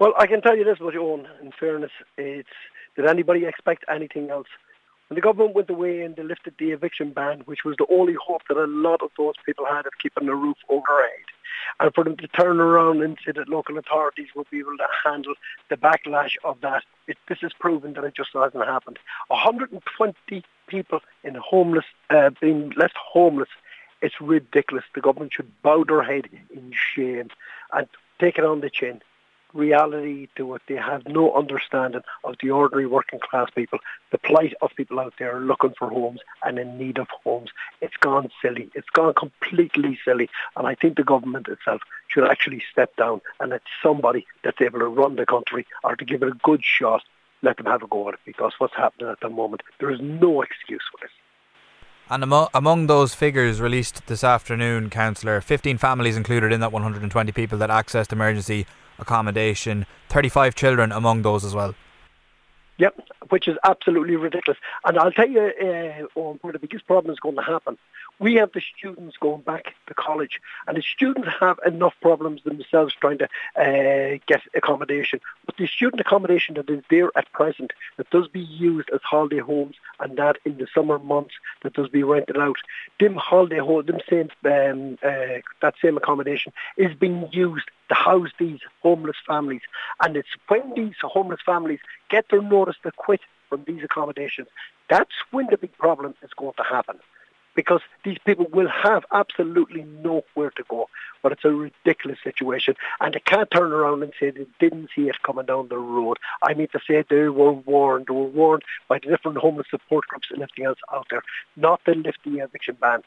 Well, I can tell you this about your own. In fairness, it's did anybody expect anything else? When the government went away and they lifted the eviction ban, which was the only hope that a lot of those people had of keeping a roof over their head, and for them to turn around and say that local authorities would be able to handle the backlash of that, it, this is proven that it just hasn't happened. 120 people in homeless, uh, being left homeless, it's ridiculous. The government should bow their head in shame and take it on the chin reality to it. They have no understanding of the ordinary working class people, the plight of people out there looking for homes and in need of homes. It's gone silly. It's gone completely silly. And I think the government itself should actually step down and let somebody that's able to run the country or to give it a good shot, let them have a go at it because what's happening at the moment, there is no excuse for this. And among, among those figures released this afternoon, Councillor, 15 families included in that 120 people that accessed emergency accommodation, 35 children among those as well. Yep, which is absolutely ridiculous. And I'll tell you uh, where the biggest problem is going to happen. We have the students going back to college, and the students have enough problems themselves trying to uh, get accommodation. But the student accommodation that is there at present, that does be used as holiday homes, and that in the summer months that does be rented out, them holiday homes, them same, um, uh, that same accommodation is being used to house these homeless families. And it's when these homeless families get their notice to quit from these accommodations, that's when the big problem is going to happen. Because these people will have absolutely nowhere to go. But it's a ridiculous situation. And they can't turn around and say they didn't see it coming down the road. I mean to say they were warned. They were warned by the different homeless support groups and everything else out there not to lift the eviction ban.